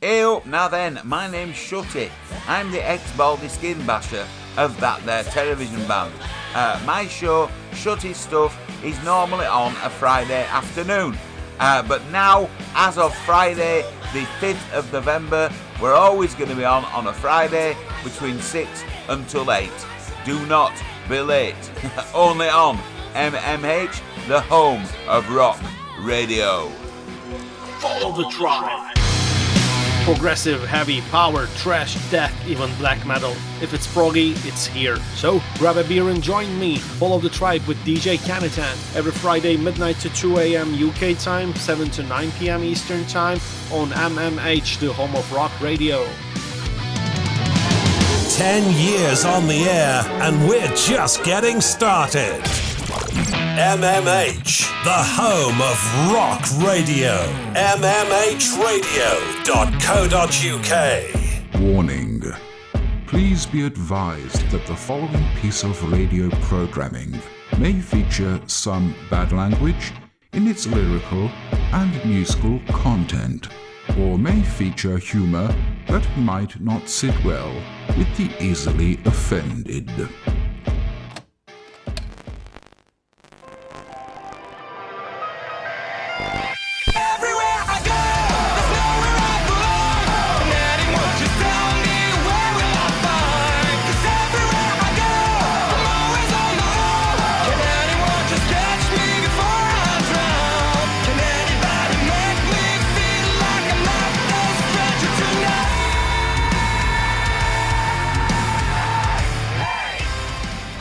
Hey up now then, my name's Shutty. I'm the ex-Baldy Skin Basher of that there television band. Uh, my show, Shutty Stuff, is normally on a Friday afternoon. Uh, but now, as of Friday, the 5th of November, we're always going to be on on a Friday between 6 until 8. Do not be late. Only on MMH, the home of rock radio. Follow the tribe. Progressive, heavy, power, thrash, death, even black metal. If it's proggy, it's here. So grab a beer and join me. Follow the tribe with DJ Canitan every Friday midnight to 2 a.m. UK time, 7 to 9 p.m. Eastern time on MMH, the home of rock radio. 10 years on the air, and we're just getting started. MMH, the home of rock radio. MMHradio.co.uk. Warning. Please be advised that the following piece of radio programming may feature some bad language in its lyrical and musical content, or may feature humor that might not sit well with the easily offended.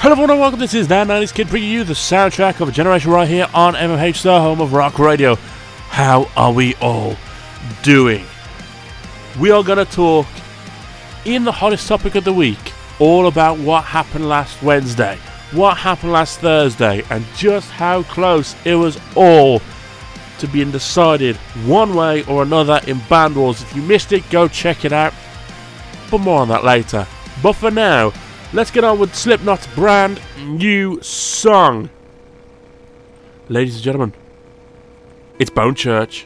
Hello everyone and welcome, this is that 90s Kid bringing you the soundtrack of a generation right here on MMH, the home of rock radio. How are we all doing? We are going to talk in the hottest topic of the week all about what happened last Wednesday, what happened last Thursday, and just how close it was all to being decided one way or another in Band Wars. If you missed it, go check it out. But more on that later. But for now, let's get on with Slipknot's brand new song. Ladies and gentlemen, it's Bone Church.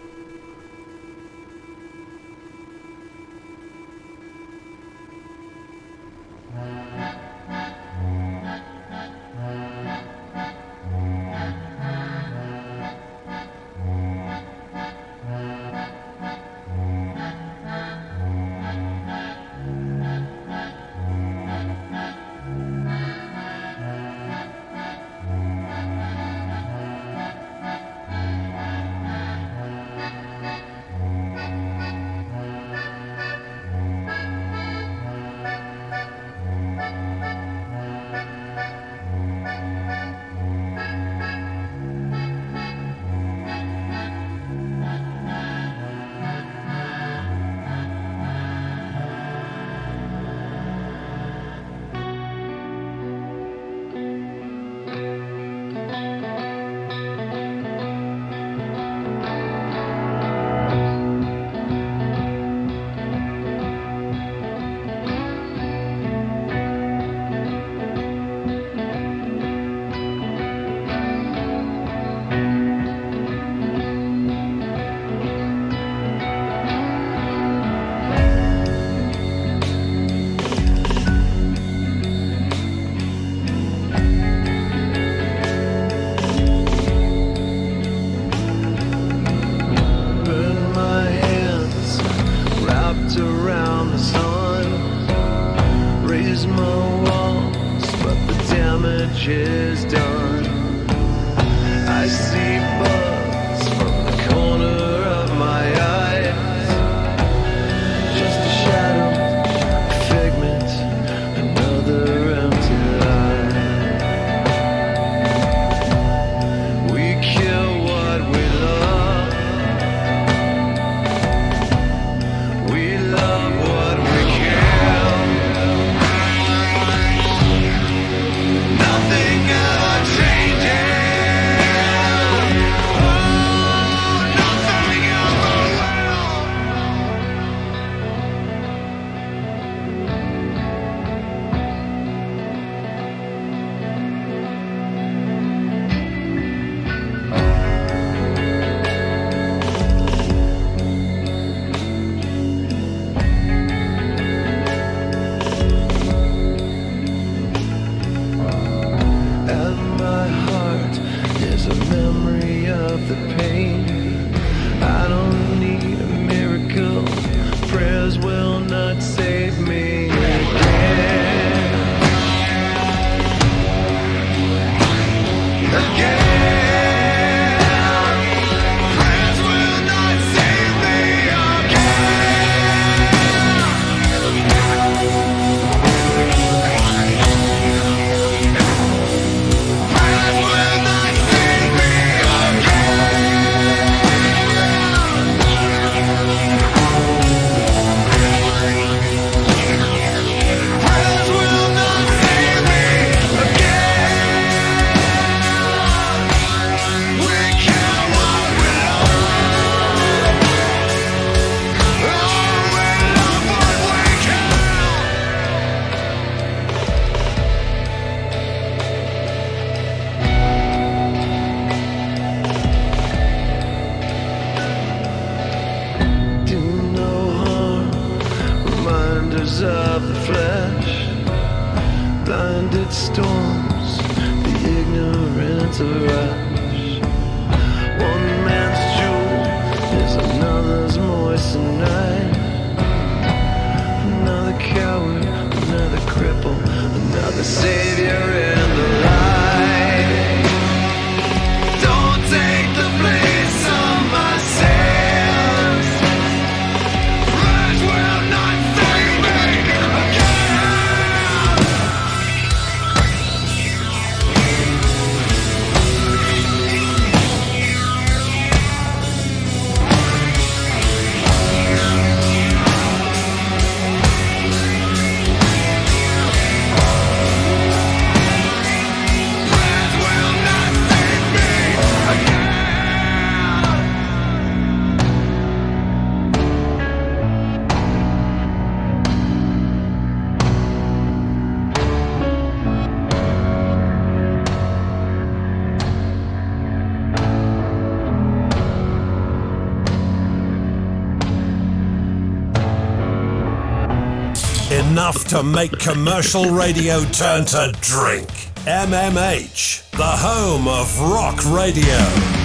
enough to make commercial radio turn to drink. MMH, the home of rock radio.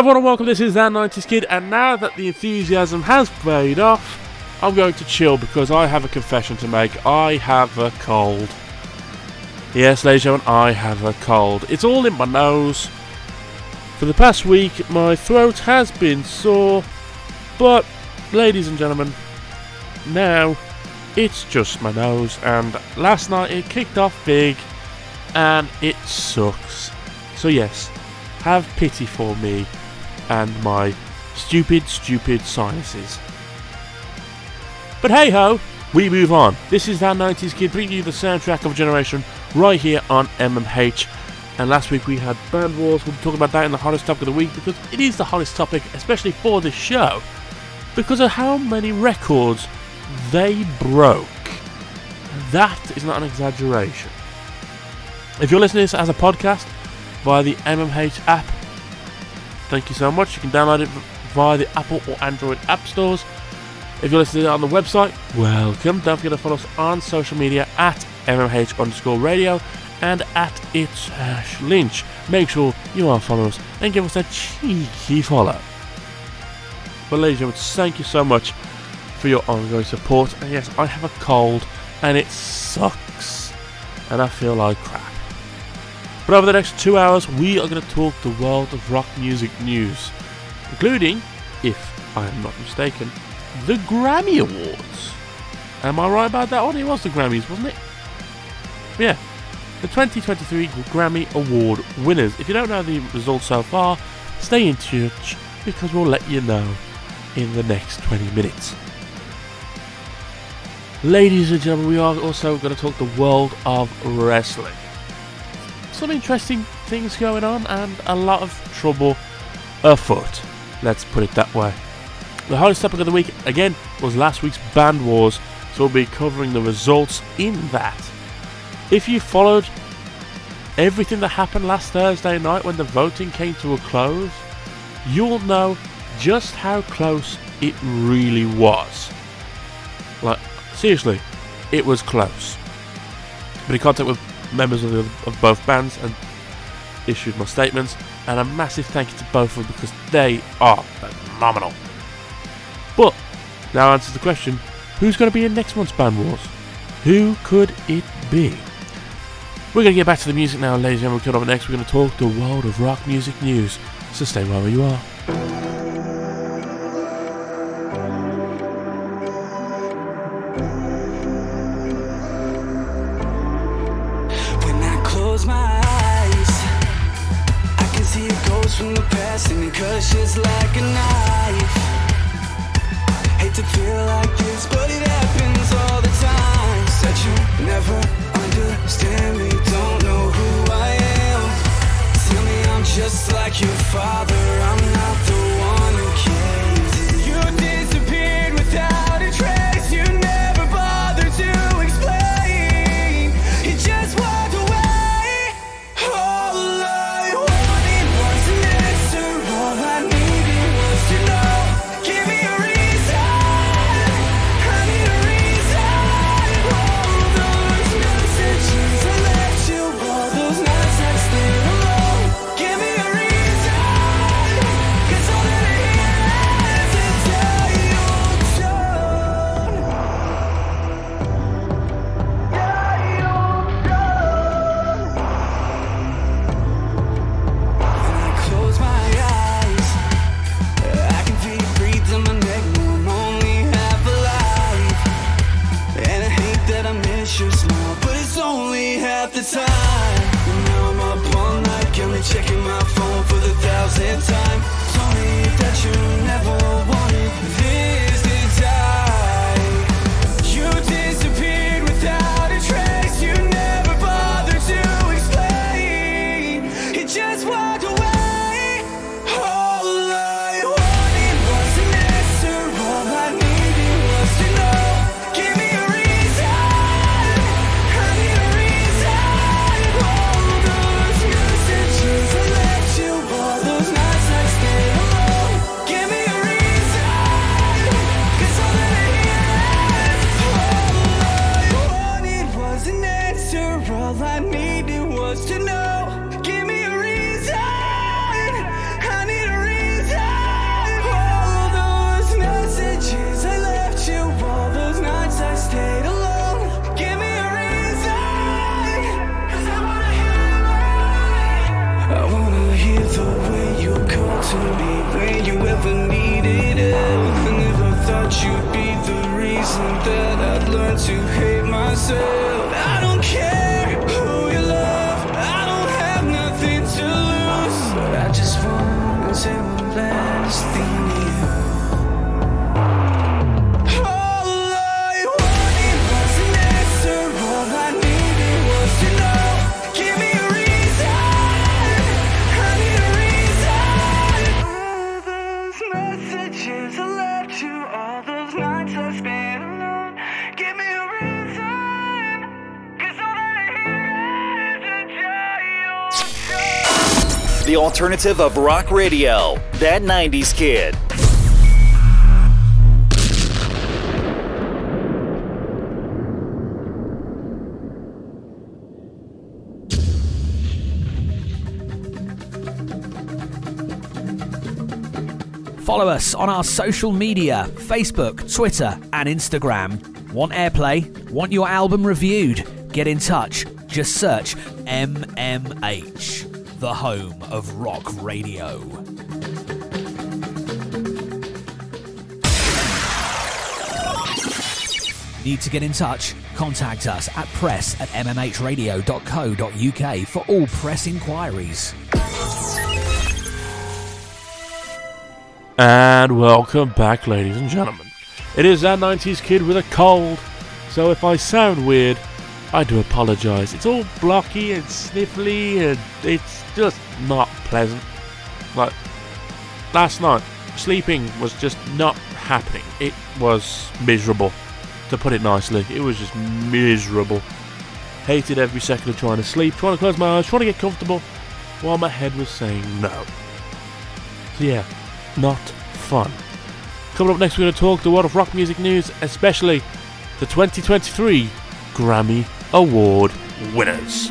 Everyone and welcome, this is that 90s Kid, and now that the enthusiasm has paid off, I'm going to chill because I have a confession to make. I have a cold. Yes, ladies and gentlemen, I have a cold. It's all in my nose. For the past week, my throat has been sore, but, ladies and gentlemen, now it's just my nose, and last night it kicked off big, and it sucks. So, yes, have pity for me and my stupid, stupid sinuses. But hey ho, we move on. This is that 90s Kid bringing you the soundtrack of a generation right here on MMH. And last week we had Band Wars. We'll be talking about that in the hottest topic of the week because it is the hottest topic, especially for this show, because of how many records they broke. That is not an exaggeration. If you're listening to this as a podcast via the MMH app, thank you so much. You can download it via the Apple or Android app stores. If you're listening on the website, welcome. Don't forget to follow us on social media at MMH underscore radio and at it's hash lynch. Make sure you are following us and give us a cheeky follow. But ladies and gentlemen, thank you so much for your ongoing support. And yes, I have a cold and it sucks. And I feel like crap. But over the next two hours, we are going to talk the world of rock music news, including, if I am not mistaken, the Grammy Awards. Am I right about that one? It was the Grammys, wasn't it? Yeah. The 2023 Grammy Award winners. If you don't know the results so far, stay in touch because we'll let you know in the next 20 minutes. Ladies and gentlemen, we are also going to talk the world of wrestling. Some interesting things going on and a lot of trouble afoot. Let's put it that way. The hottest topic of the week, again, was last week's Band Wars, so we'll be covering the results in that. If you followed everything that happened last Thursday night when the voting came to a close, you'll know just how close it really was. Like, seriously, it was close. Been in contact with members of, the, of both bands and issued my statements, and a massive thank you to both of them because they are phenomenal. But now answers the question: Who's going to be in next month's Band Wars? Who could it be? We're going to get back to the music now, ladies and gentlemen. Coming up next, we're going to talk the world of rock music news. So stay right where you are. Cuts just like a knife. Hate to feel like this, but it happens all the time. Said you never understand me, don't know who I am. Tell me I'm just like your father, Of rock radio. That 90s kid. Follow us on our social media Facebook, Twitter, and Instagram. Want airplay? Want your album reviewed? Get in touch. Just search MMH, the home of rock radio. Need to get in touch? Contact us at press at mmhradio.co.uk for all press inquiries. And welcome back, ladies and gentlemen. It is that 90s kid with a cold, so if I sound weird, I do apologise. It's all blocky and sniffly, and it's just not pleasant. Like, last night, sleeping was just not happening. It was miserable, to put it nicely. It was just miserable. Hated every second of trying to sleep, trying to close my eyes, trying to get comfortable, while my head was saying no. So, yeah, not fun. Coming up next, we're going to talk the world of rock music news, especially the 2023 Grammy Award winners.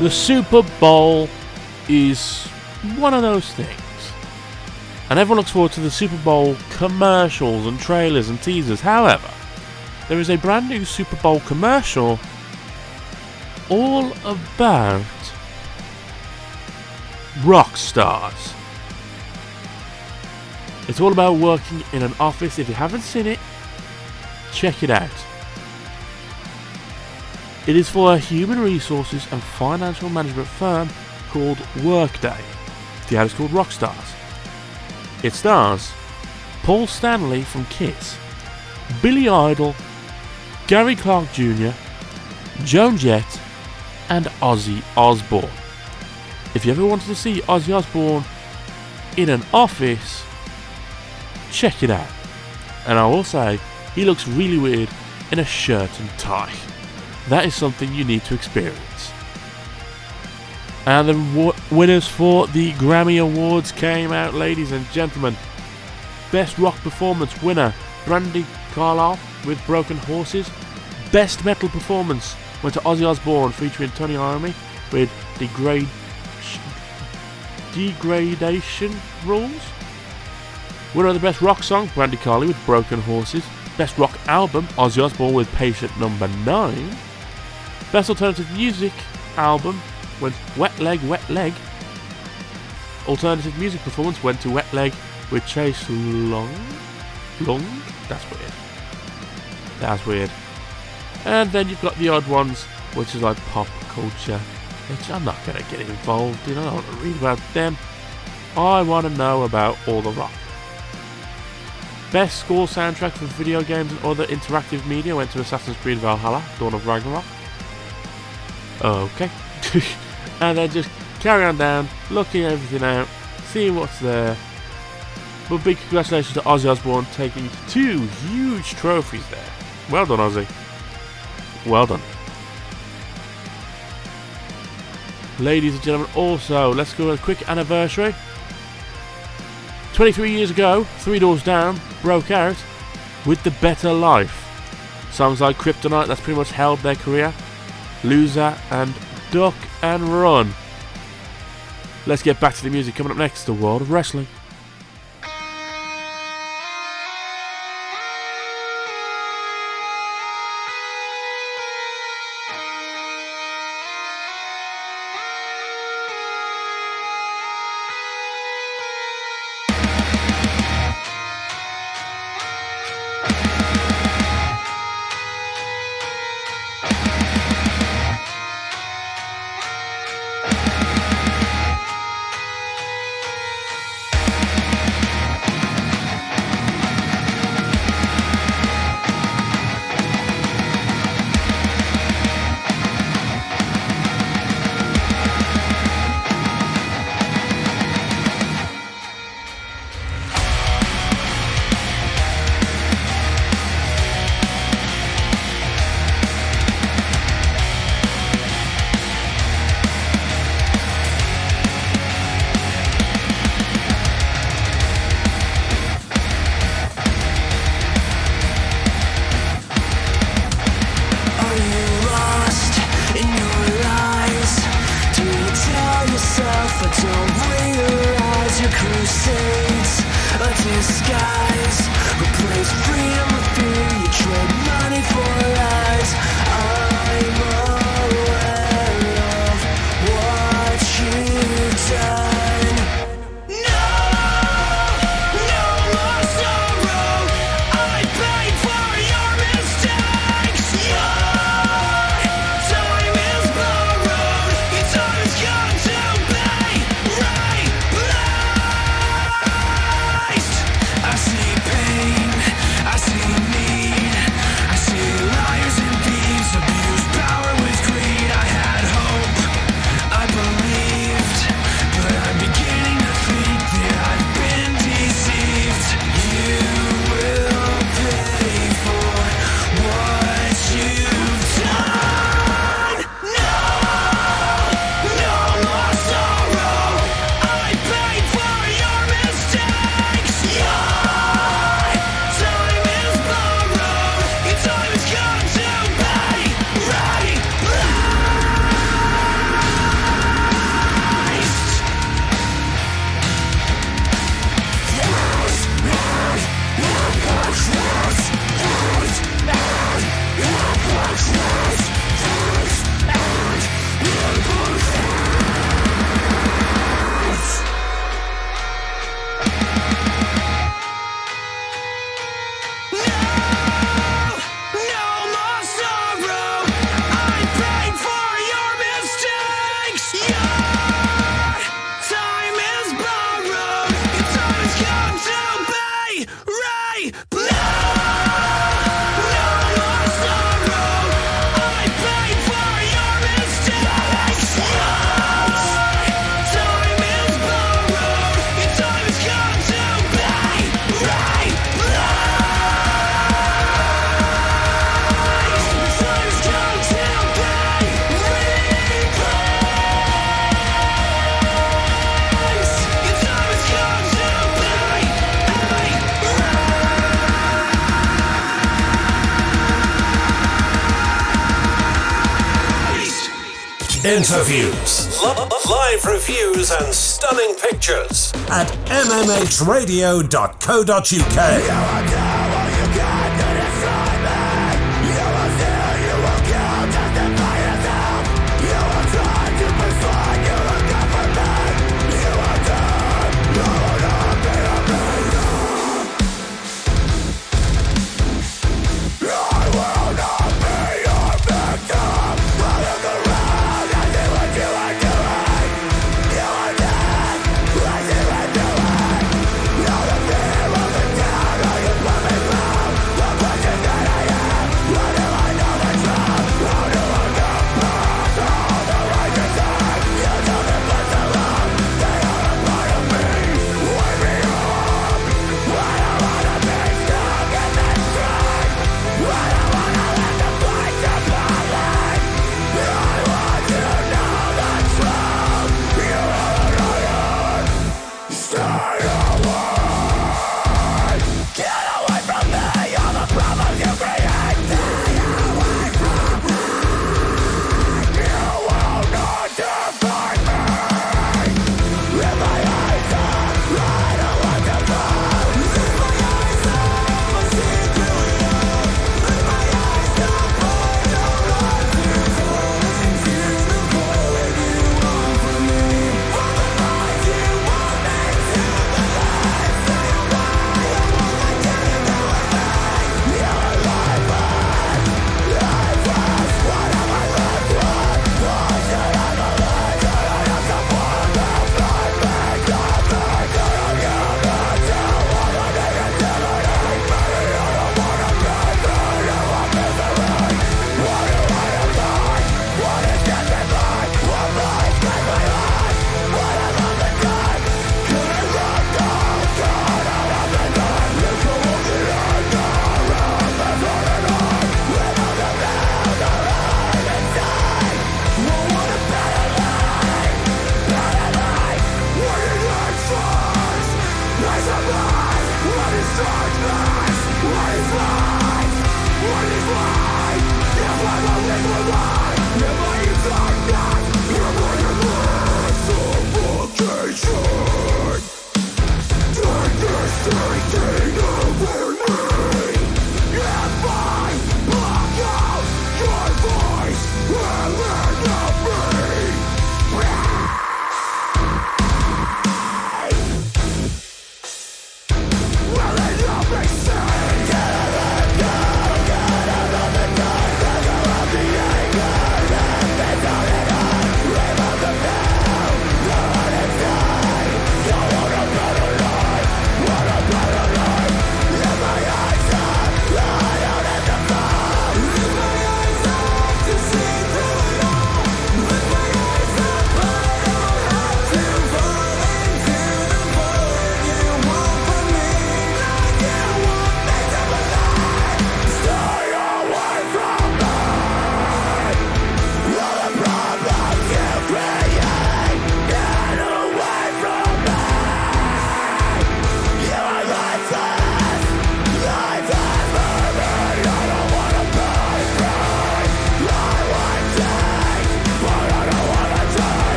the Super Bowl is one of those things. And everyone looks forward to the Super Bowl commercials and trailers and teasers. However, there is a brand new Super Bowl commercial all about rock stars. It's all about working in an office. If you haven't seen it, check it out. It is for a human resources and financial management firm called Workday. The ad is called Rockstars. It stars Paul Stanley from Kiss, Billy Idol, Gary Clark Jr., Joan Jett, and Ozzy Osbourne. If you ever wanted to see Ozzy Osbourne in an office, check it out. And I will say, he looks really weird in a shirt and tie that is something you need to experience. And the winners for the Grammy Awards came out, ladies and gentlemen. Best Rock Performance winner, Brandi Carlile with Broken Horses. Best Metal Performance went to Ozzy Osbourne featuring Tony Iommi with Degrade Degradation Rules. Winner of the Best Rock Song, Brandy Carly with Broken Horses. Best Rock Album, Ozzy Osbourne with Patient Number 9. Best Alternative Music Album went Wet Leg, Wet Leg. Alternative Music Performance went to Wet Leg with Chaise Longue. Long? That's weird. That's weird. And then you've got the odd ones, which is like pop culture, which I'm not going to get involved in. I don't want to read about them. I want to know about all the rock. Best score soundtrack for video games and other interactive media went to Assassin's Creed Valhalla, Dawn of Ragnarok. Okay. and then just carry on down, looking everything out, seeing what's there. But big congratulations to Ozzy Osbourne taking two huge trophies there. Well done, Ozzy. Well done. Ladies and gentlemen, also, let's go with a quick anniversary. 23 years ago, Three Doors Down broke out with The Better Life. Songs like Kryptonite, that's pretty much held their career. Loser and Duck and Run. Let's get back to the music. Coming up next, the world of wrestling. Interviews, live reviews, and stunning pictures at mmhradio.co.uk.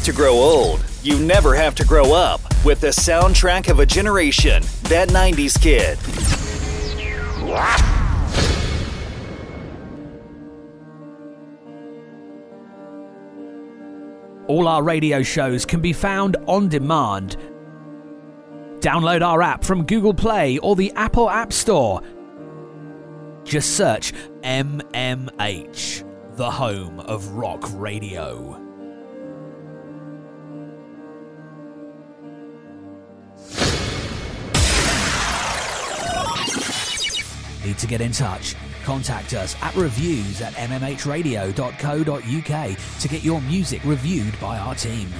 have to grow old. You never have to grow up with the soundtrack of a generation, that 90s kid. All our radio shows can be found on demand. Download our app from Google Play or the Apple App Store. Just search MMH, the home of rock radio. Get in touch? Contact us at reviews at mmhradio.co.uk to get your music reviewed by our team.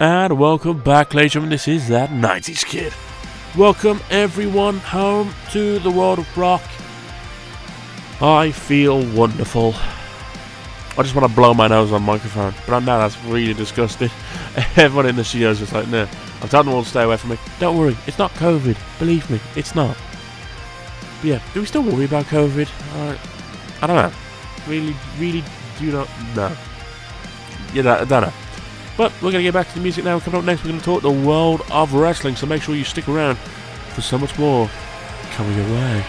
And welcome back, ladies and gentlemen. This is that 90s kid. Welcome everyone home to the world of rock. I feel wonderful. I just want to blow my nose on microphone, but I know that's really disgusting. Everyone in the studio is just like, no. I've told them all to stay away from me. Don't worry, it's not COVID. Believe me, it's not. But yeah, do we still worry about COVID? Uh, I don't know. Really, really do not know. Yeah, I don't know. But we're going to get back to the music now. Coming up next, we're going to talk the world of wrestling. So make sure you stick around for so much more coming your way.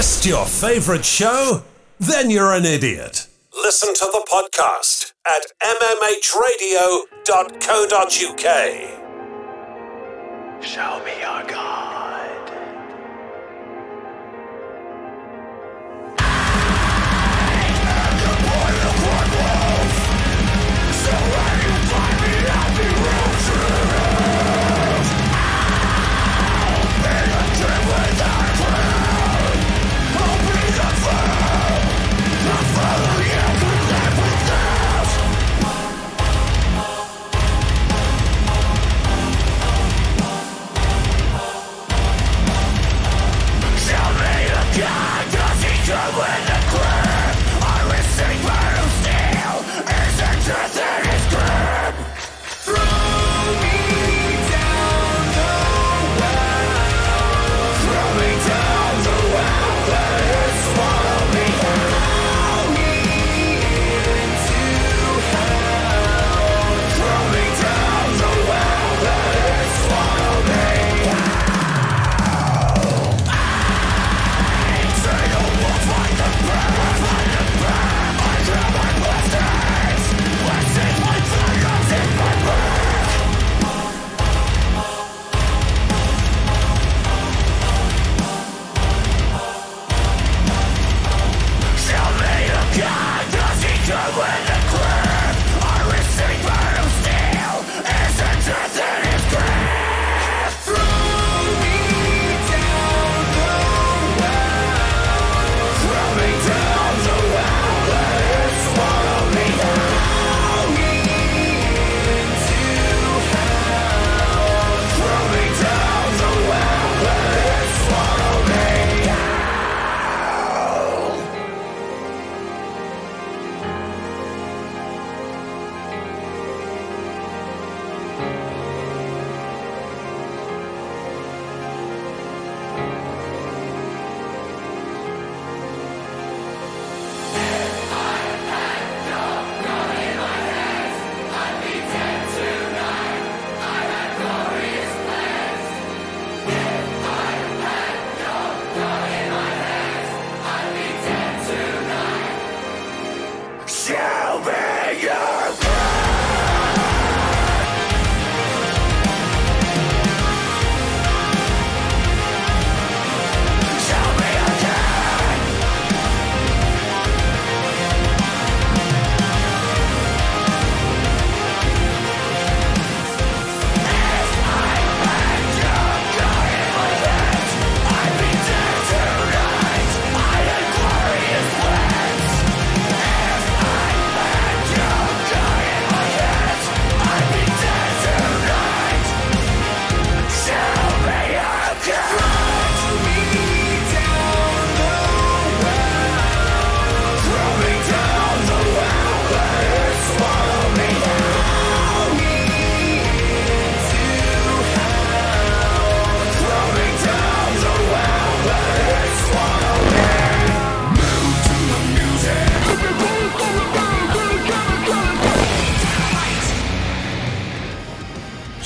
Missed your favorite show? Then you're an idiot. Listen to the podcast at mmhradio.co.uk. Show me your God.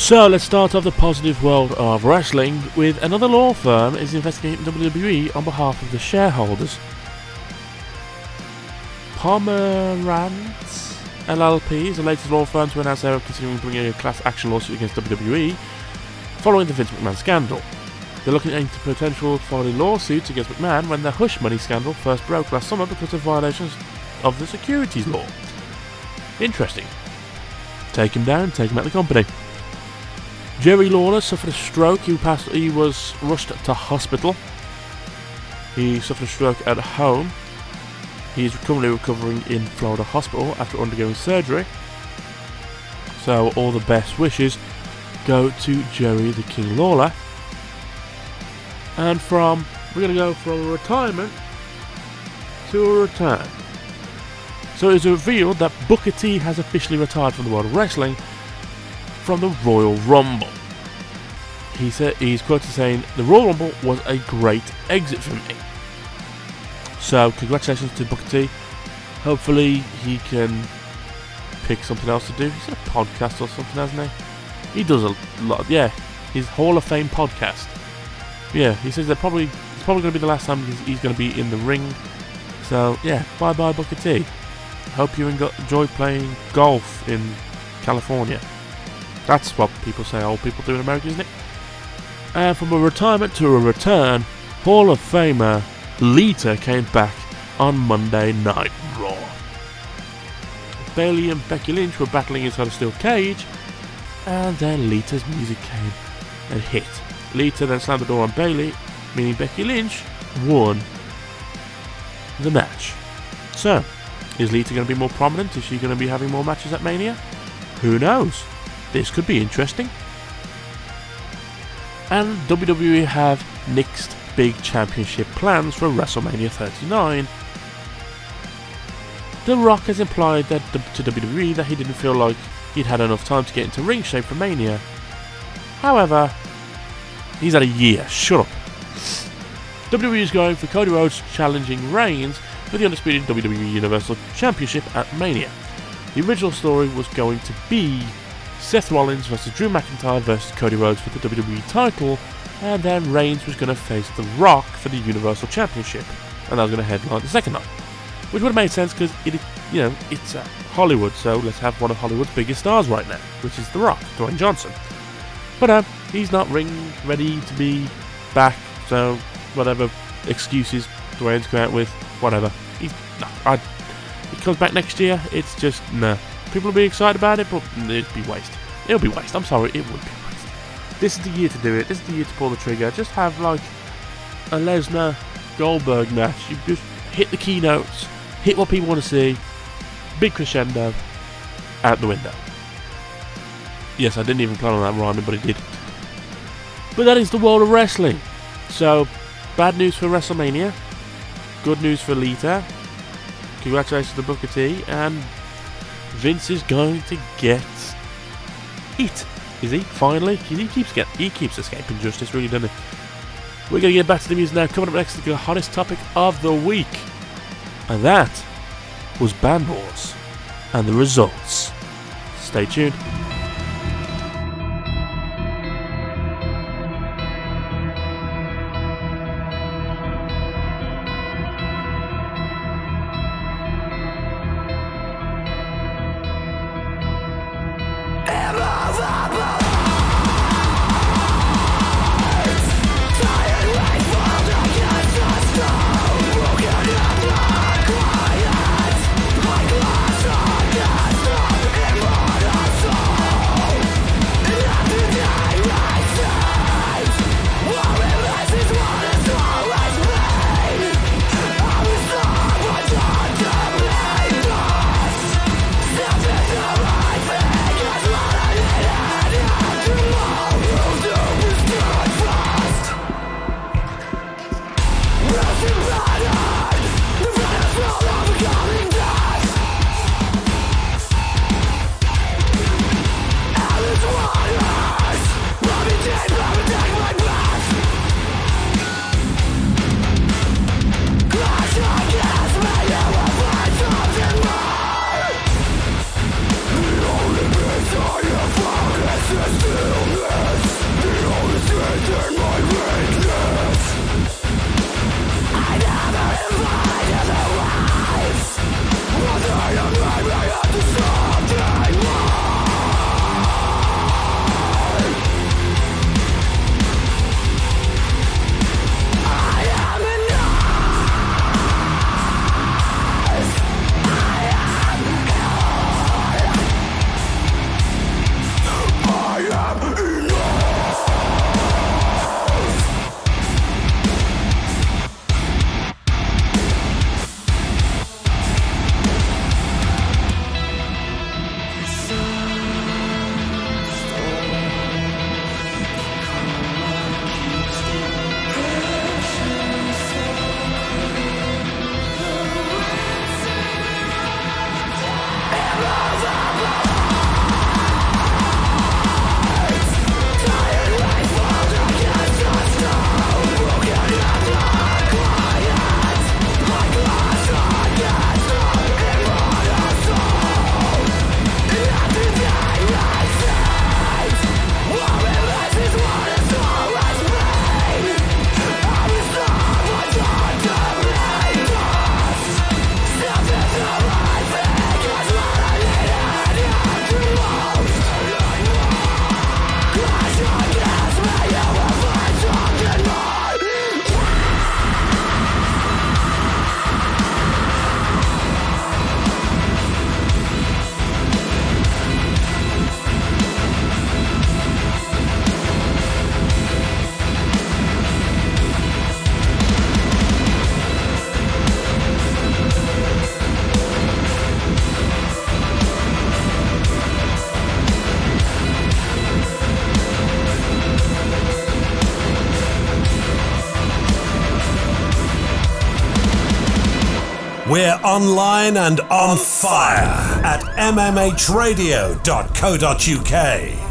So let's start off the positive world of wrestling with another law firm is investigating WWE on behalf of the shareholders. Pomerantz LLP is the latest law firm to announce they are considering bringing a class action lawsuit against WWE following the Vince McMahon scandal. They're looking into potential filing lawsuits against McMahon when the hush money scandal first broke last summer because of violations of the securities law. Interesting. Take him down, take him out of the company. Jerry Lawler suffered a stroke. He passed. He was rushed to hospital. He suffered a stroke at home. He is currently recovering in Florida hospital after undergoing surgery. So all the best wishes go to Jerry the King Lawler. And from we're gonna go from retirement to a return. So it is revealed that Booker T has officially retired from the world of wrestling from the Royal Rumble. He said he's quoted saying, "The Royal Rumble was a great exit for me." So congratulations to Booker T. Hopefully he can pick something else to do. He's a podcast or something, hasn't he? He does a lot. Yeah, his Hall of Fame podcast. Yeah, he says that probably it's probably going to be the last time he's, he's going to be in the ring. So yeah, bye bye Booker T. Hope you enjoy playing golf in California. That's what people say old people do in America, isn't it? And from a retirement to a return, Hall of Famer Lita came back on Monday Night Raw. Bayley and Becky Lynch were battling inside a steel cage, and then Lita's music came and hit. Lita then slammed the door on Bayley, meaning Becky Lynch won the match. So, is Lita going to be more prominent? Is she going to be having more matches at Mania? Who knows? This could be interesting. And WWE have next big championship plans for WrestleMania 39. The Rock has implied that to WWE that he didn't feel like he'd had enough time to get into ring shape for Mania. However, he's had a year. Shut up. WWE is going for Cody Rhodes challenging Reigns for the undisputed WWE Universal Championship at Mania. The original story was going to be Seth Rollins versus Drew McIntyre versus Cody Rhodes for the WWE title, and then Reigns was going to face The Rock for the Universal Championship, and that was going to headline the second night, which would have made sense because it, you know, it's uh, Hollywood, so let's have one of Hollywood's biggest stars right now, which is The Rock, Dwayne Johnson. But uh, he's not ring ready to be back, so whatever excuses Dwayne's come out with, whatever. He's no, I, he comes back next year. It's just nah. People will be excited about it, but it'd be waste. It'll be waste. I'm sorry, it would be waste. This is the year to do it. This is the year to pull the trigger. Just have like a Lesnar Goldberg match. You just hit the keynotes, hit what people want to see, big crescendo, out the window. Yes, I didn't even plan on that rhyming, but it did. But that is the world of wrestling. So, bad news for WrestleMania, good news for Lita. Congratulations to Booker T, and Vince is going to get it. Is he? Finally? He keeps get he keeps escaping justice, really, doesn't he? We're gonna get back to the music now. Coming up next the hottest topic of the week. And that was Band Wars and the results. Stay tuned. Online and on fire at mmhradio.co.uk.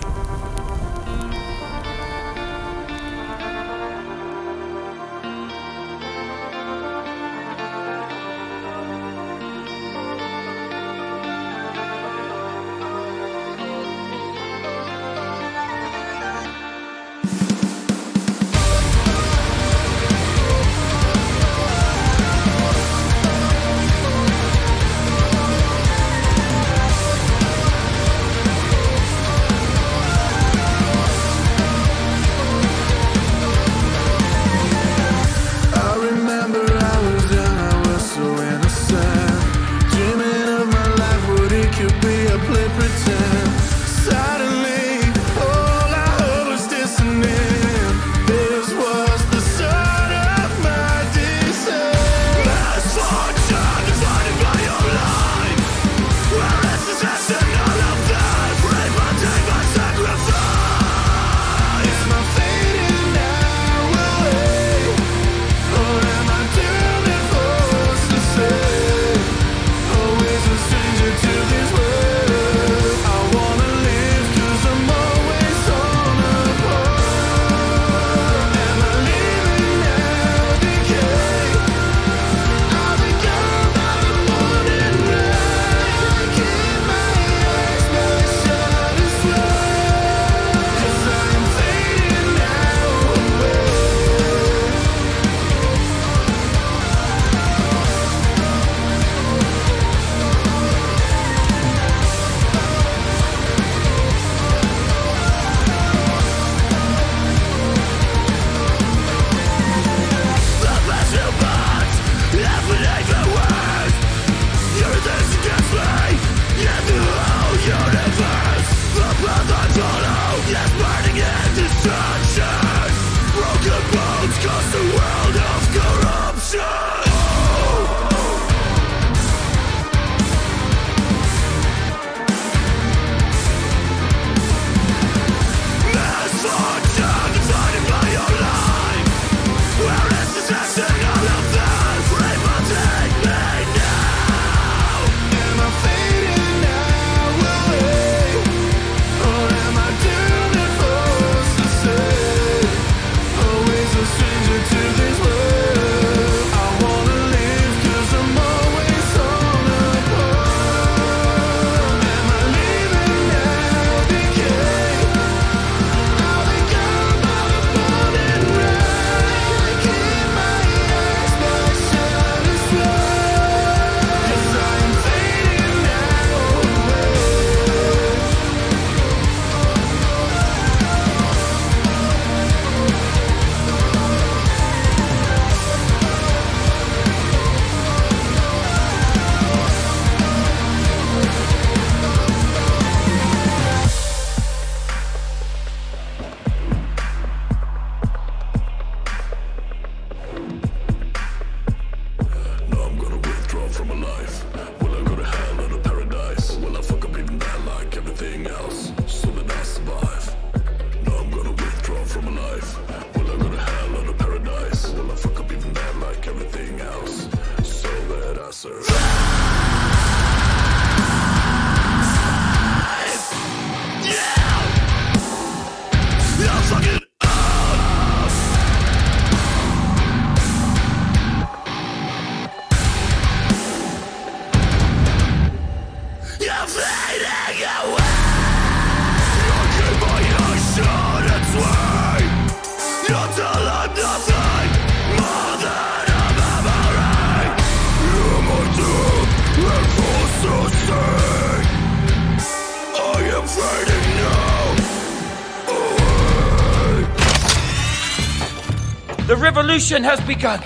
The revolution has begun.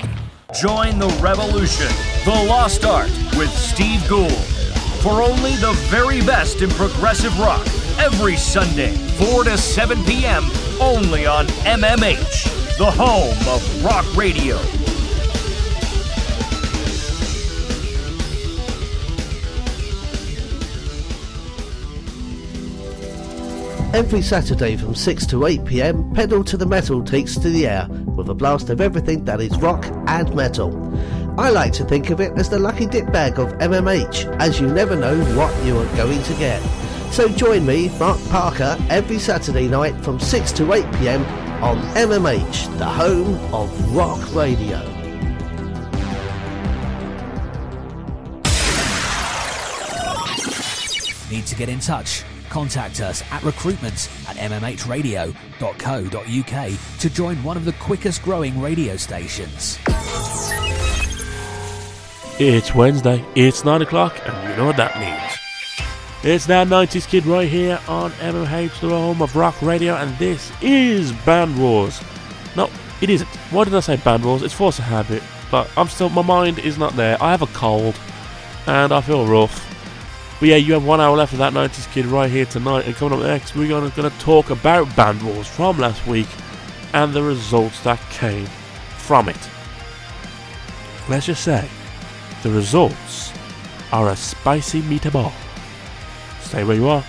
Join the revolution, The Lost Art, with Steve Gould. For only the very best in progressive rock, every Sunday, 4 to 7 p.m., only on MMH, the home of rock radio. Every Saturday from 6 to 8 pm, Pedal to the Metal takes to the air with a blast of everything that is rock and metal. I like to think of it as the lucky dip bag of MMH, as you never know what you are going to get. So join me, Mark Parker, every Saturday night from 6 to 8 pm on MMH, the home of rock radio. Need to get in touch? Contact us at recruitment at mmhradio.co.uk to join one of the quickest growing radio stations. It's Wednesday, it's 9 o'clock, and you know what that means. It's that 90s kid right here on MMH, the home of rock radio, and this is Band Wars. No, it isn't. Why did I say Band Wars? It's Force of Habit, but I'm still, my mind is not there. I have a cold, and I feel rough. But yeah, you have one hour left of that 90s kid right here tonight, and coming up next, we're gonna, gonna talk about Band Wars from last week and the results that came from it. Let's just say, the results are a spicy meatball. Stay where you are.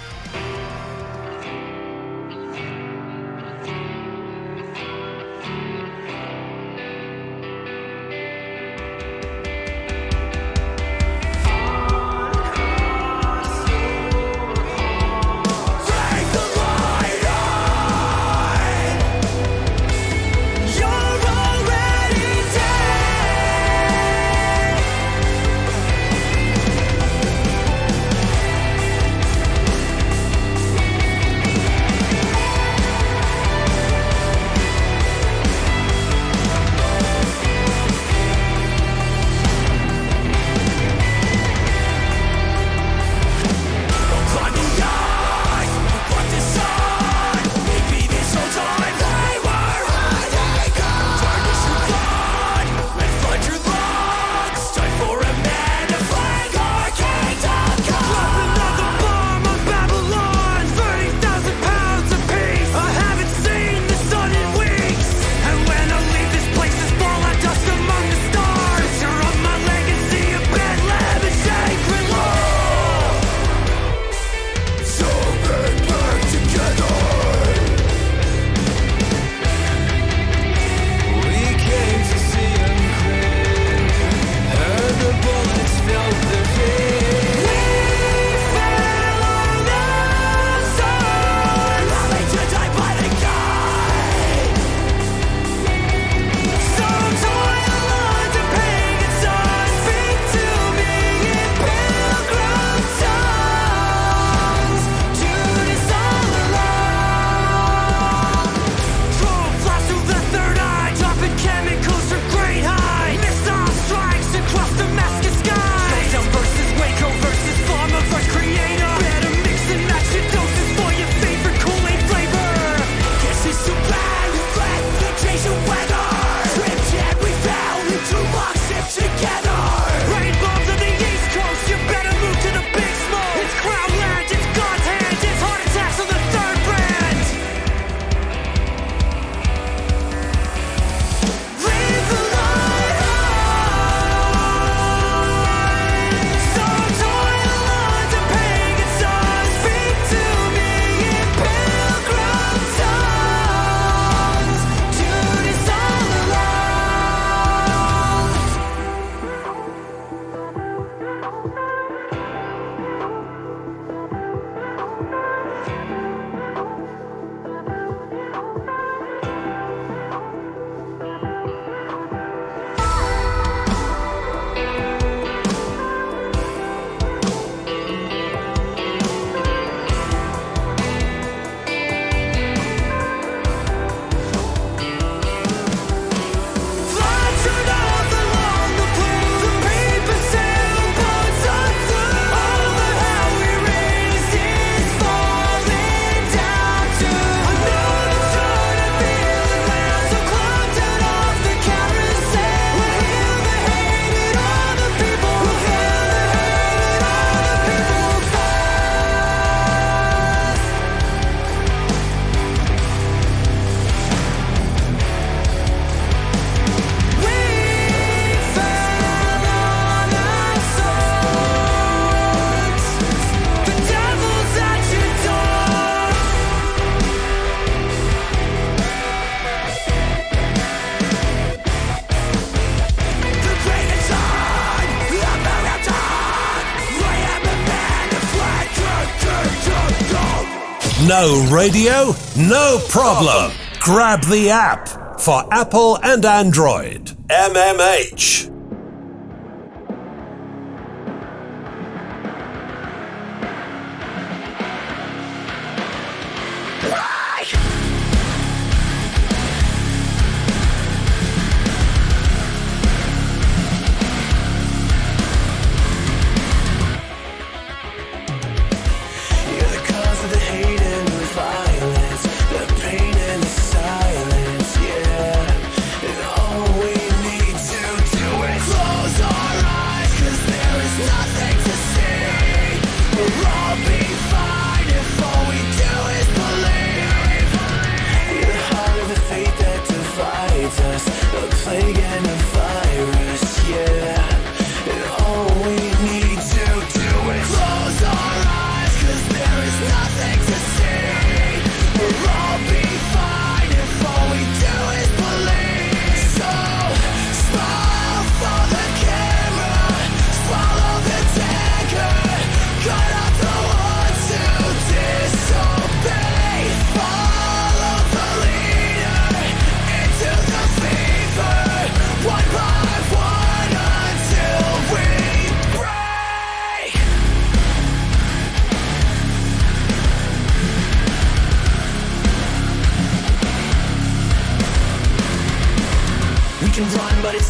No radio? No problem. Grab the app for Apple and Android. MMH.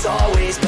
Always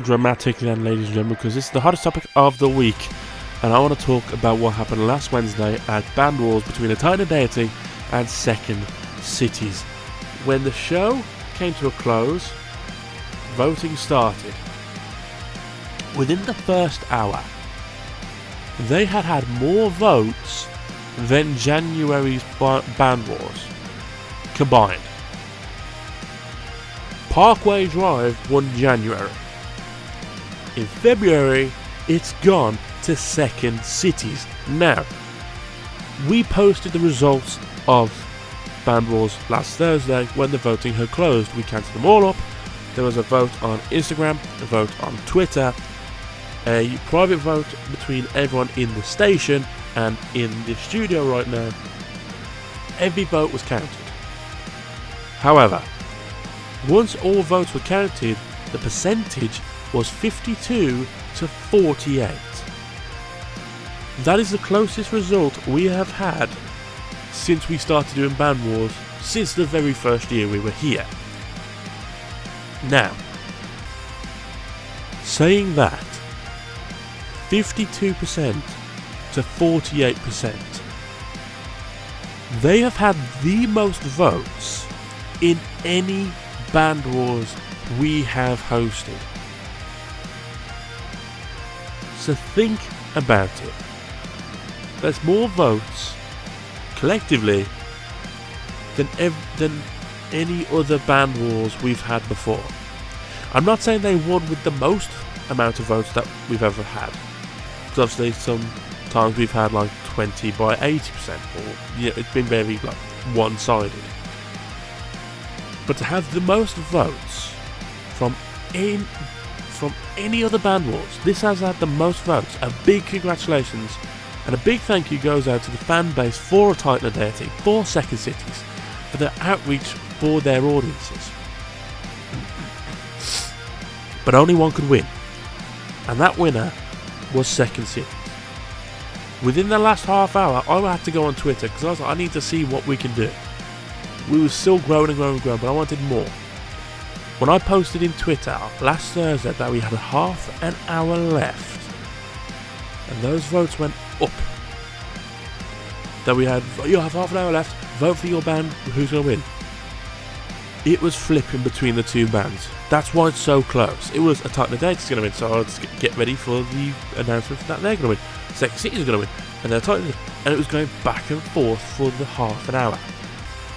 All dramatic then, ladies and gentlemen, because this is the hottest topic of the week. And I want to talk about what happened last Wednesday at Band Wars between Eternal Deity and Second Cities. When the show came to a close, voting started. Within the first hour, they had had more votes than January's Band Wars combined. Parkway Drive won January. In February, it's gone to Second Cities. Now, we posted the results of Band Wars last Thursday when the voting had closed. We counted them all up. There was a vote on Instagram, a vote on Twitter, a private vote between everyone in the station and in the studio right now. Every vote was counted. However, once all votes were counted, the percentage was 52 to 48. That is the closest result we have had since we started doing Band Wars, since the very first year we were here. Now, Saying that, 52% to 48%. They have had the most votes in any Band Wars we have hosted. So think about it. There's more votes collectively than ev- than any other band wars we've had before. I'm not saying they won with the most amount of votes that we've ever had. Because obviously sometimes we've had like 20 by 80% or yeah, it's been very like one-sided. But to have the most votes from in from any other band wars, this has had the most votes. A big congratulations and a big thank you goes out to the fan base for Titan Deity, for Second Cities, for their outreach for their audiences. But only one could win, and that winner was Second Cities. Within the last half hour, I had to go on Twitter because I was like, I need to see what we can do. We were still growing and growing and growing, but I wanted more. When I posted in Twitter last Thursday that we had half an hour left, and those votes went up, that we had, you have half an hour left, vote for your band, who's going to win? It was flipping between the two bands. That's why it's so close. It was a Titan Data's going to win, so let's get ready for the announcement that they're going to win. Second City's going to win, and they're Titan, and it was going back and forth for the half an hour.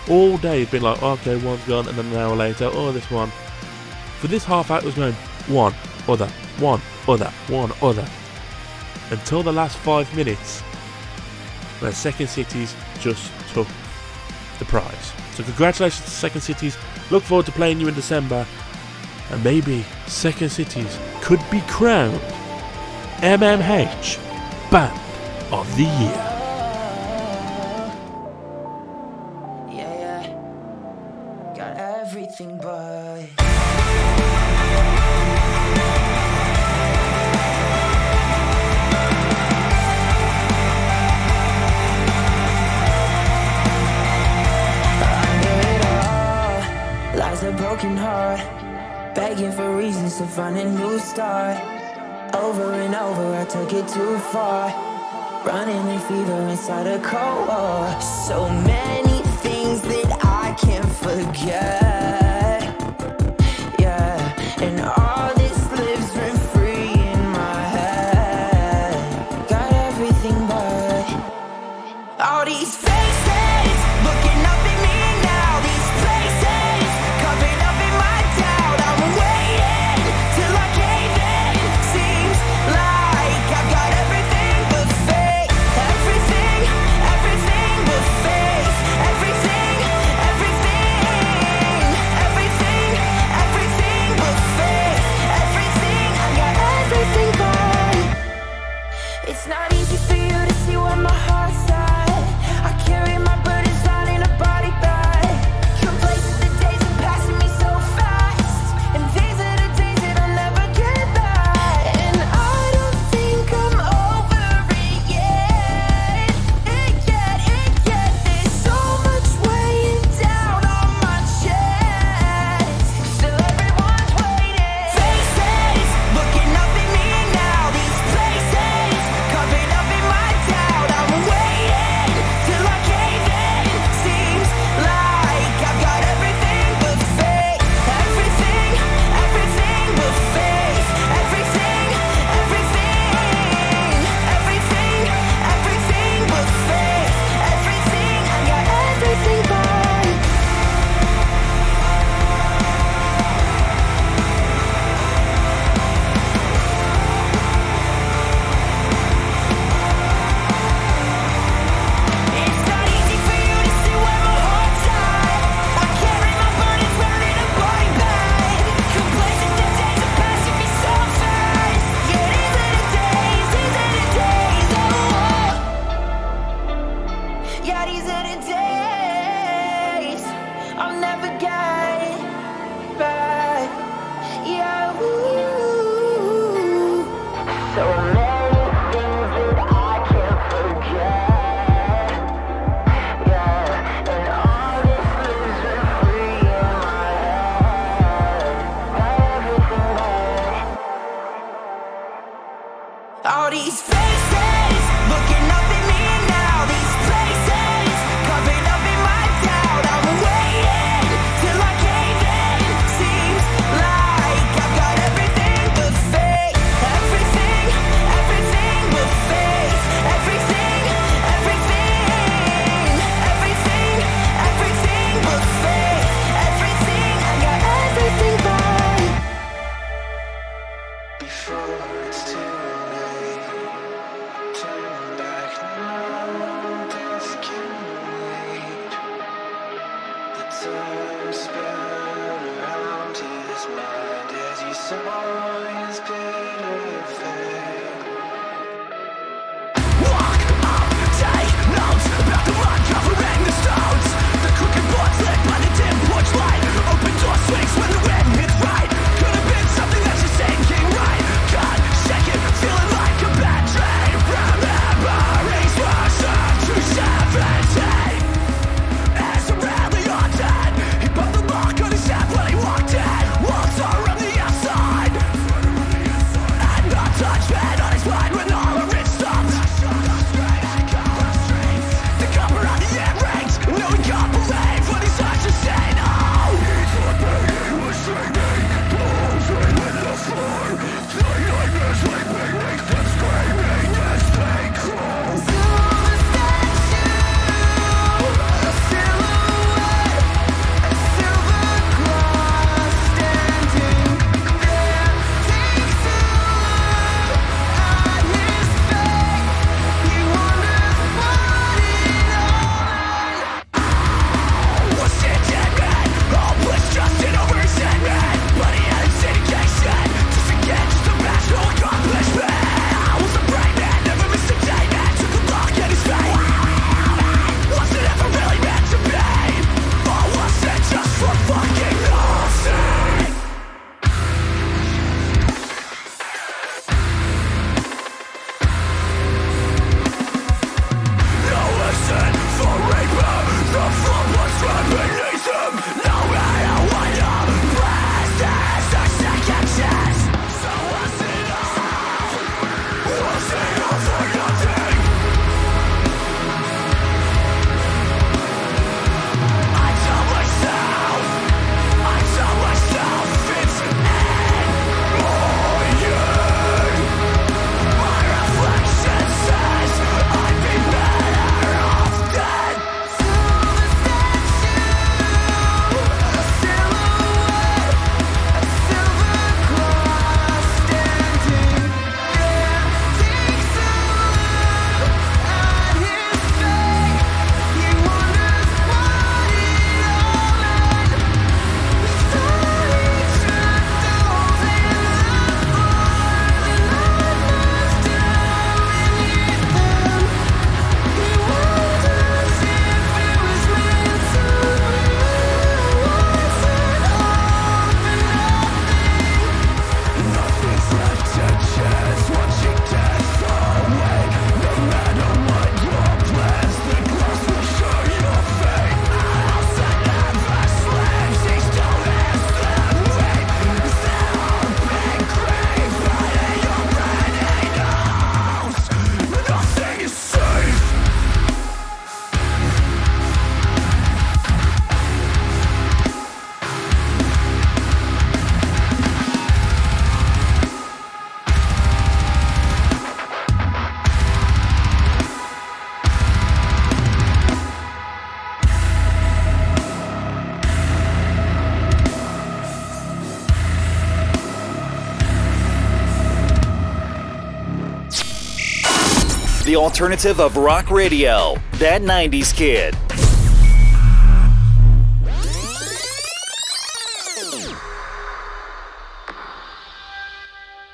All day it'd been like, oh, okay, one's gone, and then an hour later, oh, this one. For this half hour, it was going one, other, one, other, one, other. Until the last five minutes, where Second Cities just took the prize. So congratulations to Second Cities. Look forward to playing you in December. And maybe Second Cities could be crowned MMH Band of the Year. Yeah, yeah. Got everything but. Begging for reasons to find a new start. Over and over, I took it too far. Running in fever inside a cold war. So many things that I can't forget. Yeah, and all alternative of rock radio, that 90s kid.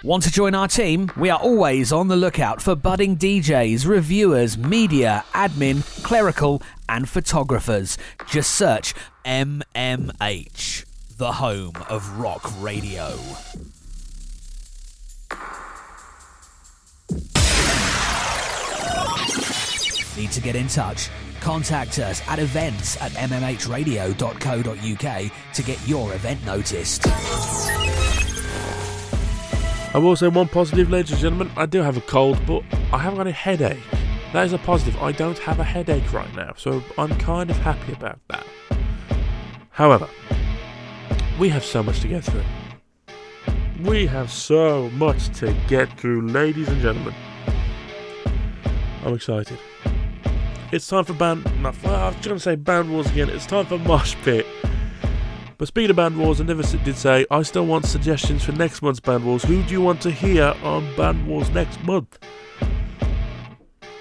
Want to join our team? We are always on the lookout for budding DJs, reviewers, media, admin, clerical, and photographers. Just search MMH, the home of rock radio. need to get in touch? Contact us at events at mmhradio.co.uk to get your event noticed. I will say one positive, ladies and gentlemen. I do have a cold, but I haven't got a headache. That is a positive. I don't have a headache right now, so I'm kind of happy about that. However, we have so much to get through. We have so much to get through, ladies and gentlemen. I'm excited. It's time for band. No, I was going to say band wars again. It's time for Mosh Pit. But speaking of band wars, I never did say I still want suggestions for next month's band wars. Who do you want to hear on band wars next month?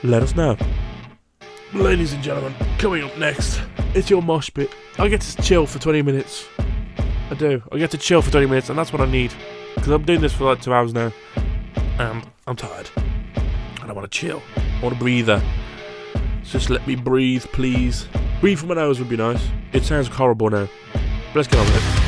Let us know. Ladies and gentlemen, coming up next, it's your mosh pit. I get to chill for 20 minutes. I do. I get to chill for 20 minutes, and that's what I need. Because I'm doing this for like two hours now, and I'm tired. And I want to chill. I want a breather. Just let me breathe, please. Breathe from my nose would be nice. It sounds horrible now. But let's get on with it.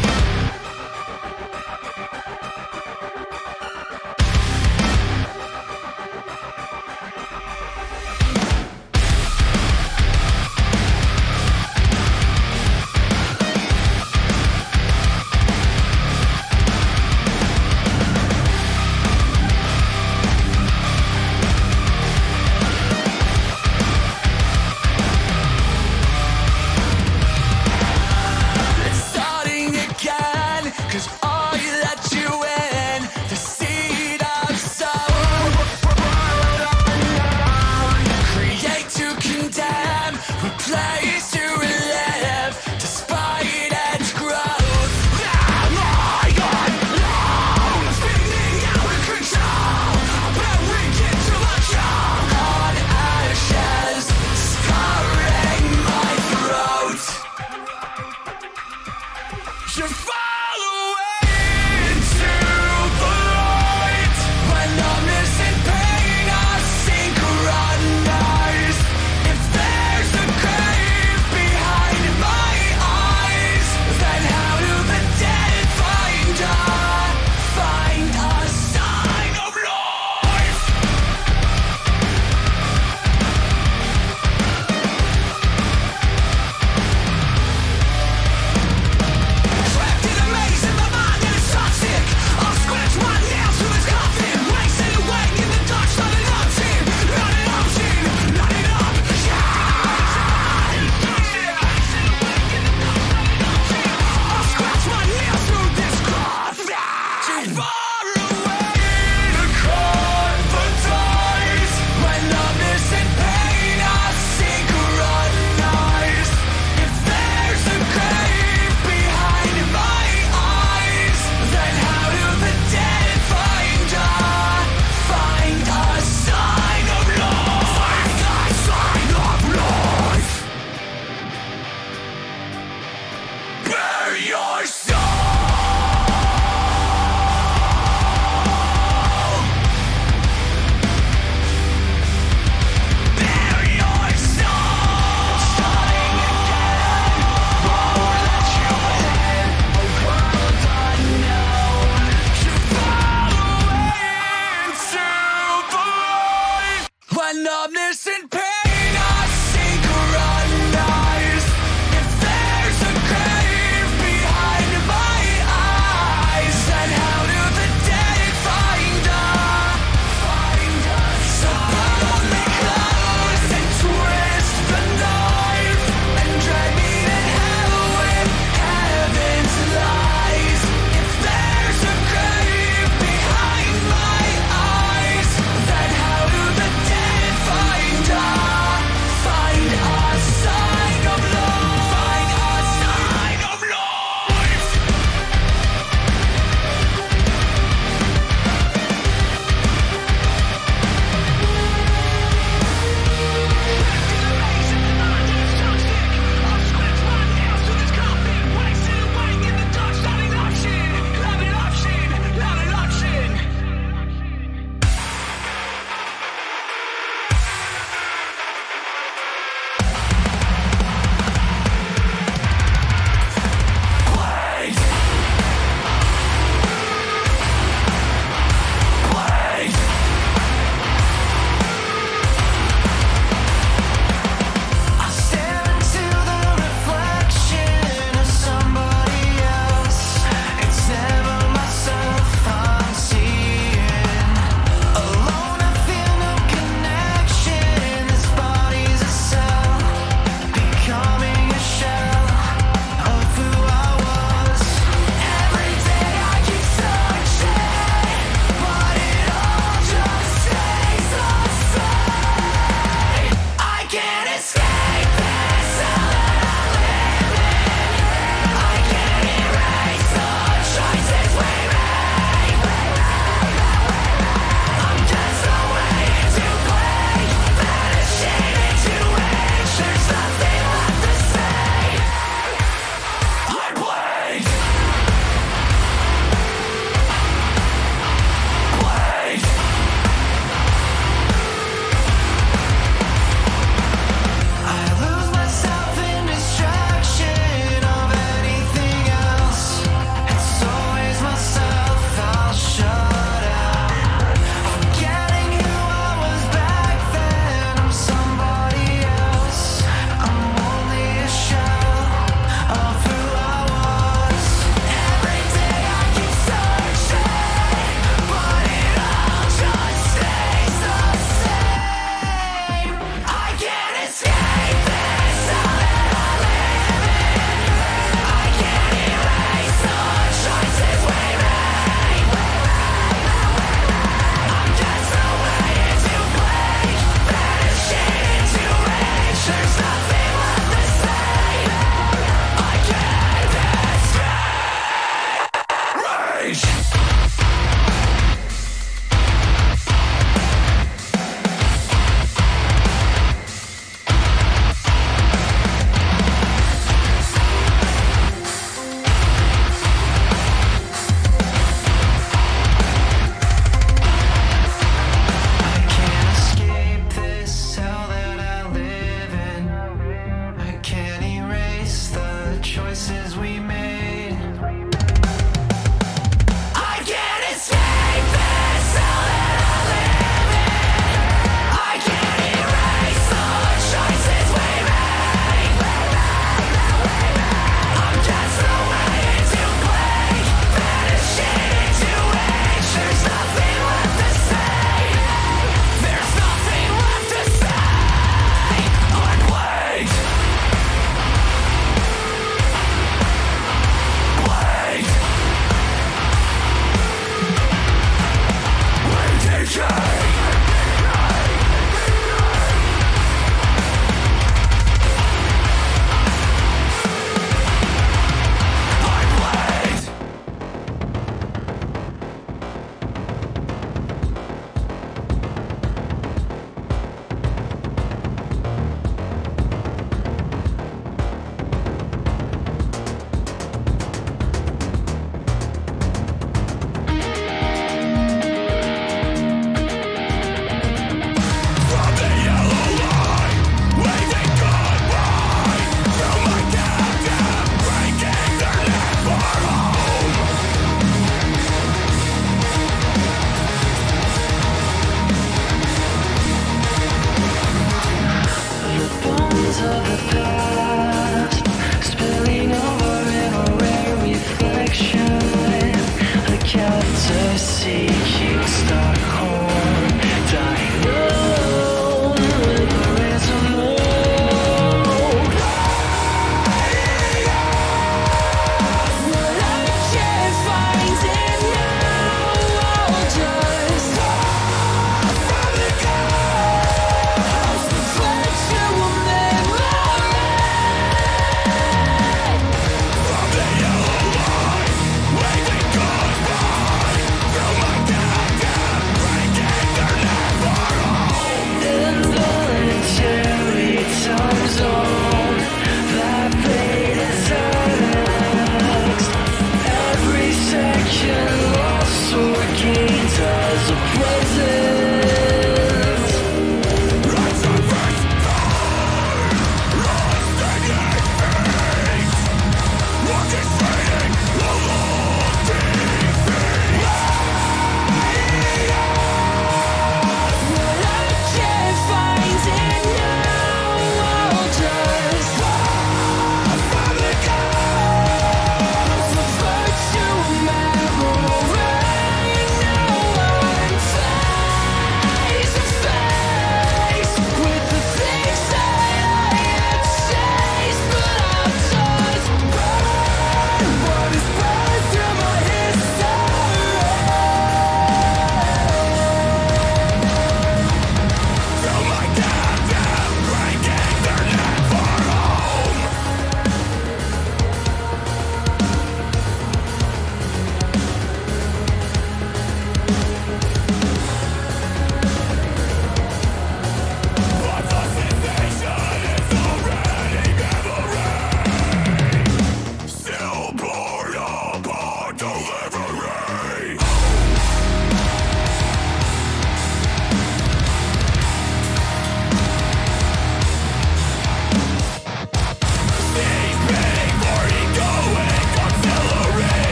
seeking Stockholm.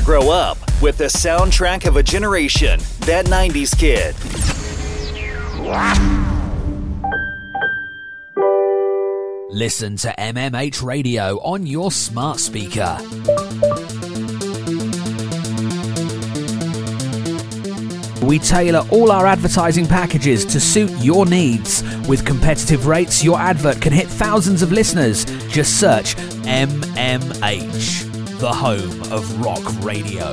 To grow up with the soundtrack of a generation, that 90s kid. Listen to MMH Radio on your smart speaker. We tailor all our advertising packages to suit your needs. With competitive rates, your advert can hit thousands of listeners. Just search MMH, the home of rock radio.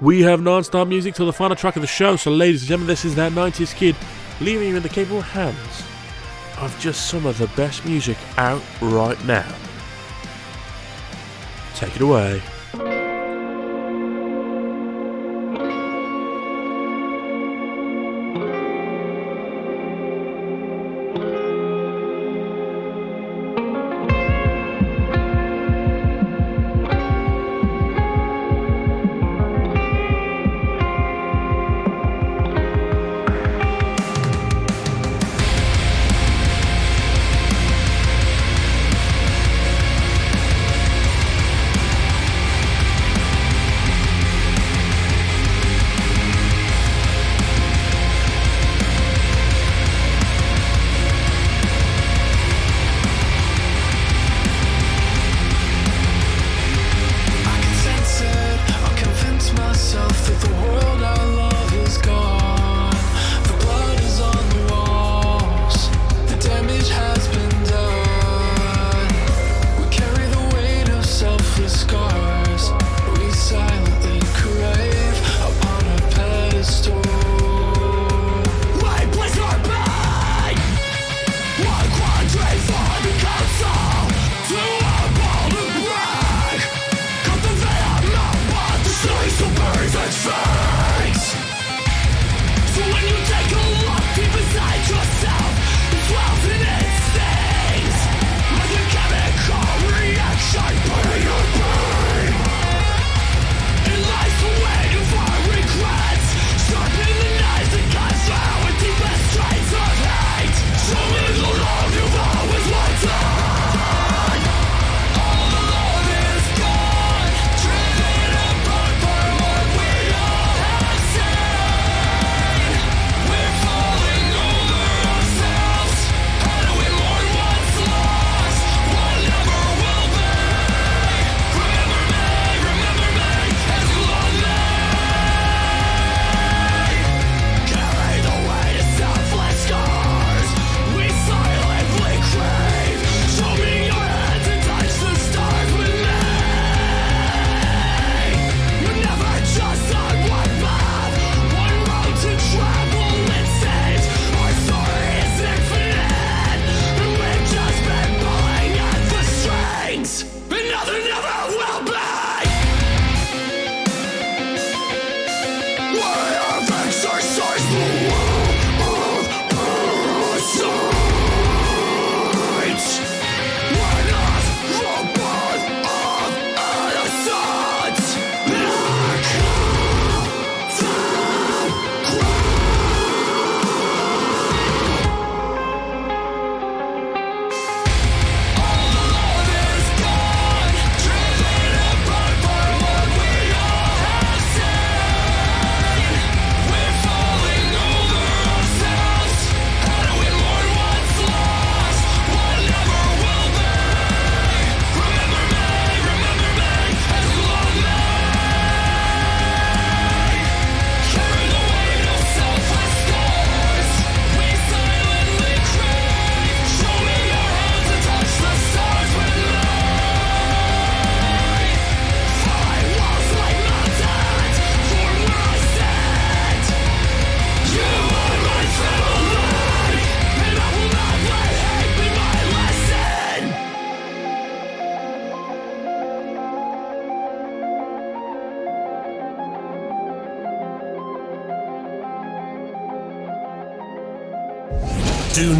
We have non-stop music till the final track of the show, so ladies and gentlemen, this is that 90s kid, leaving you in the capable hands of just some of the best music out right now. Take it away.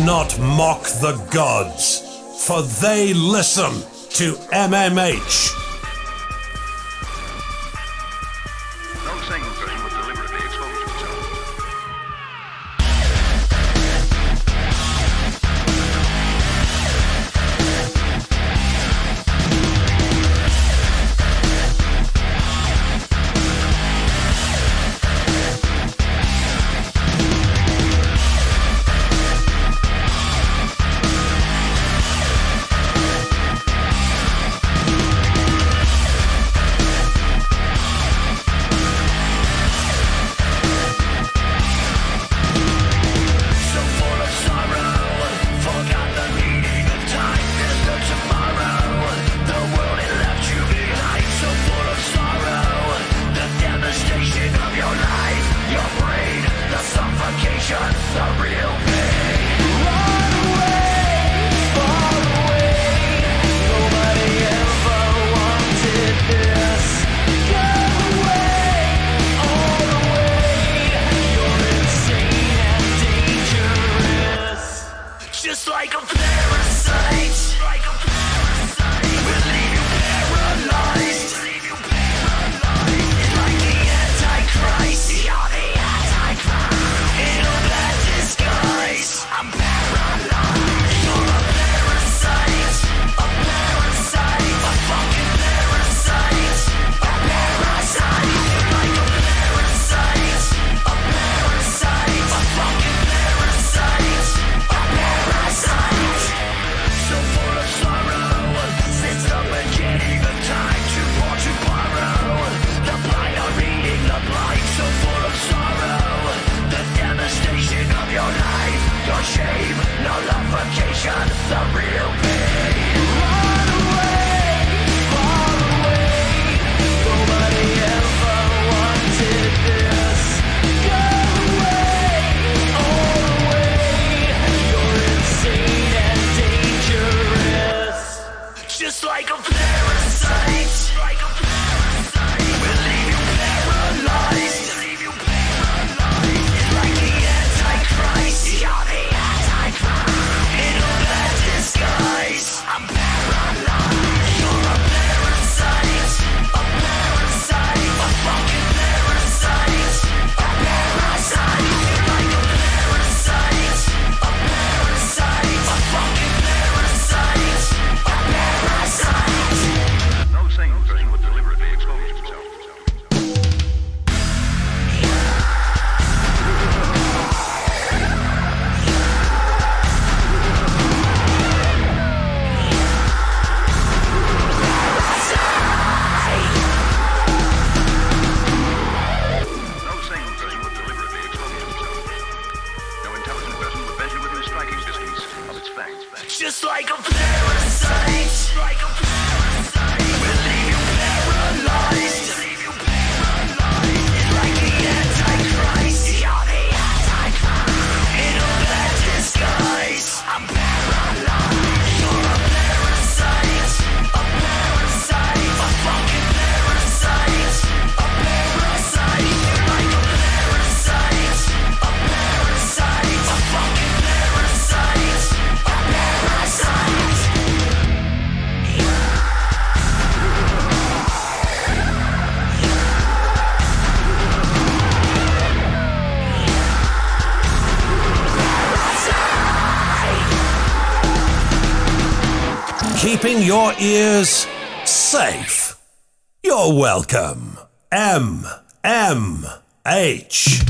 Not mock the gods, for they listen to MMH. Just like a parasite. Like a keeping your ears safe. You're welcome. M M H.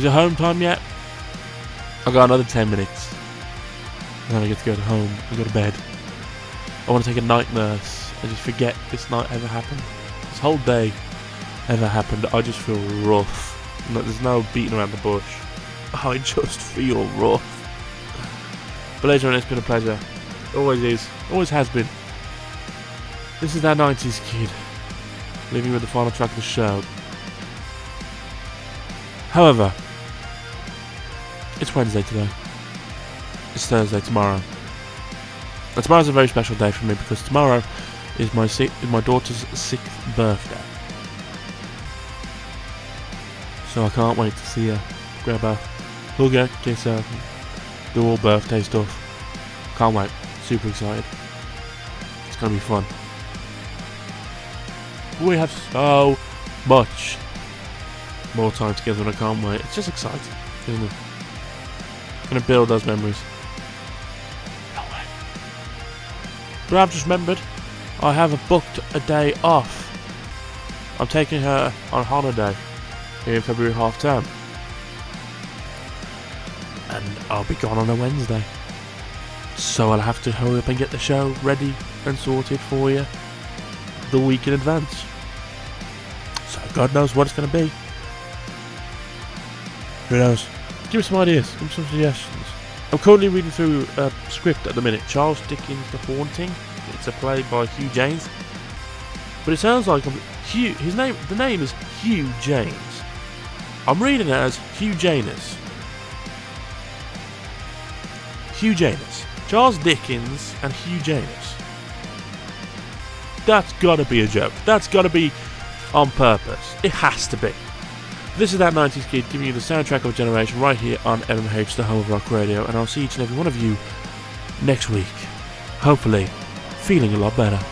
Is it home time yet? I've got another 10 minutes. And then I get to go to home and go to bed. I want to take a night nurse and just forget this night ever happened. This whole day ever happened. I just feel rough. There's no beating around the bush. I just feel rough. But on, it's been a pleasure. Always is. Always has been. This is that 90s kid. Leaving with the final track of the show. However, it's Wednesday today. It's Thursday tomorrow. And tomorrow's a very special day for me because tomorrow is my si- my daughter's sixth birthday. So I can't wait to see her, grab her, hug her, kiss her, do all birthday stuff. Can't wait. Super excited. It's gonna be fun. We have so much more time together and I can't wait. It's just exciting, isn't it? Gonna build those memories. But I've just remembered, I have booked a day off. I'm taking her on holiday in February half term. And I'll be gone on a Wednesday. So I'll have to hurry up and get the show ready and sorted for you the week in advance. So God knows what it's going to be. Who knows? Give me some ideas. Give me some suggestions. I'm currently reading through a script at the minute. Charles Dickens' The Haunting. It's a play by Hugh Janes. But it sounds like I'm, Hugh. His name. The name is Hugh Janes. I'm reading it as Hugh Janus. Hugh Janus. Charles Dickens and Hugh Janus. That's gotta be a joke. That's gotta be on purpose. It has to be. This is That 90s Kid giving you the soundtrack of a generation right here on MMH, the home of rock radio, and I'll see each and every one of you next week. Hopefully, feeling a lot better.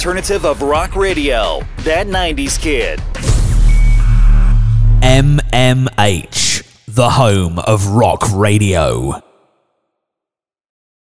Alternative of rock radio. That 90s kid. MMH, the home of rock radio.